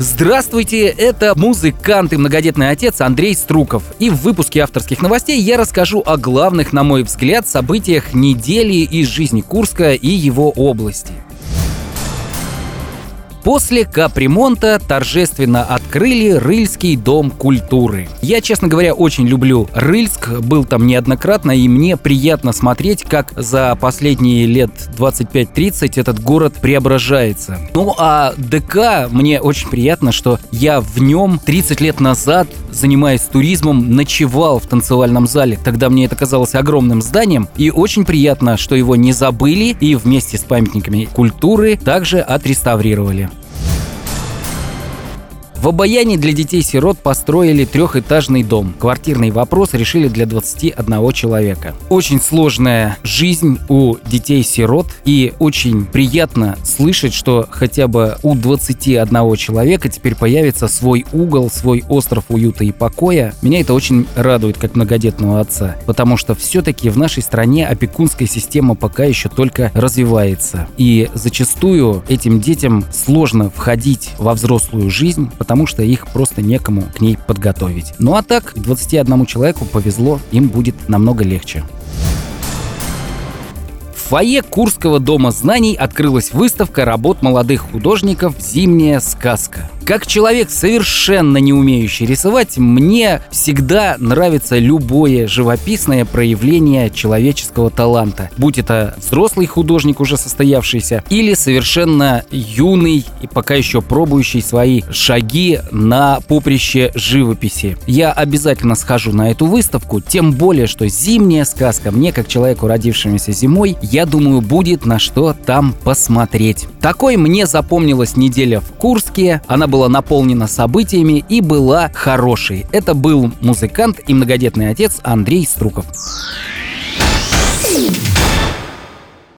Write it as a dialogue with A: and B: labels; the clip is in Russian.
A: Здравствуйте, это музыкант и многодетный отец Андрей Струков. И в выпуске авторских новостей я расскажу о главных, на мой взгляд, событиях недели из жизни Курска и его области. После капремонта торжественно открыли Рыльский дом культуры. Я, честно говоря, очень люблю Рыльск, был там неоднократно, и мне приятно смотреть, как за последние лет 25-30 этот город преображается. Ну а ДК, мне очень приятно, что я в нем 30 лет назад, занимаясь туризмом, ночевал в танцевальном зале. Тогда мне это казалось огромным зданием, и очень приятно, что его не забыли и вместе с памятниками культуры также отреставрировали. В Обаяне для детей-сирот построили трехэтажный дом. Квартирный вопрос решили для 21 человека. Очень сложная жизнь у детей-сирот, и очень приятно слышать, что хотя бы у 21 человека теперь появится свой угол, свой остров уюта и покоя. Меня это очень радует как многодетного отца, потому что все-таки в нашей стране опекунская система пока еще только развивается. И зачастую этим детям сложно входить во взрослую жизнь, потому что их просто некому к ней подготовить. Ну а так, 21 человеку повезло, им будет намного легче. Фойе Курского дома знаний открылась выставка работ молодых художников «Зимняя сказка». Как человек, совершенно не умеющий рисовать, мне всегда нравится любое живописное проявление человеческого таланта. Будь это взрослый художник, уже состоявшийся, или совершенно юный и пока еще пробующий свои шаги на поприще живописи. Я обязательно схожу на эту выставку, тем более, что зимняя сказка мне, как человеку, родившемуся зимой, я думаю, будет на что там посмотреть. Такой мне запомнилась неделя в Курске. Она была наполнена событиями и была хорошей. Это был музыкант и многодетный отец Андрей Струков.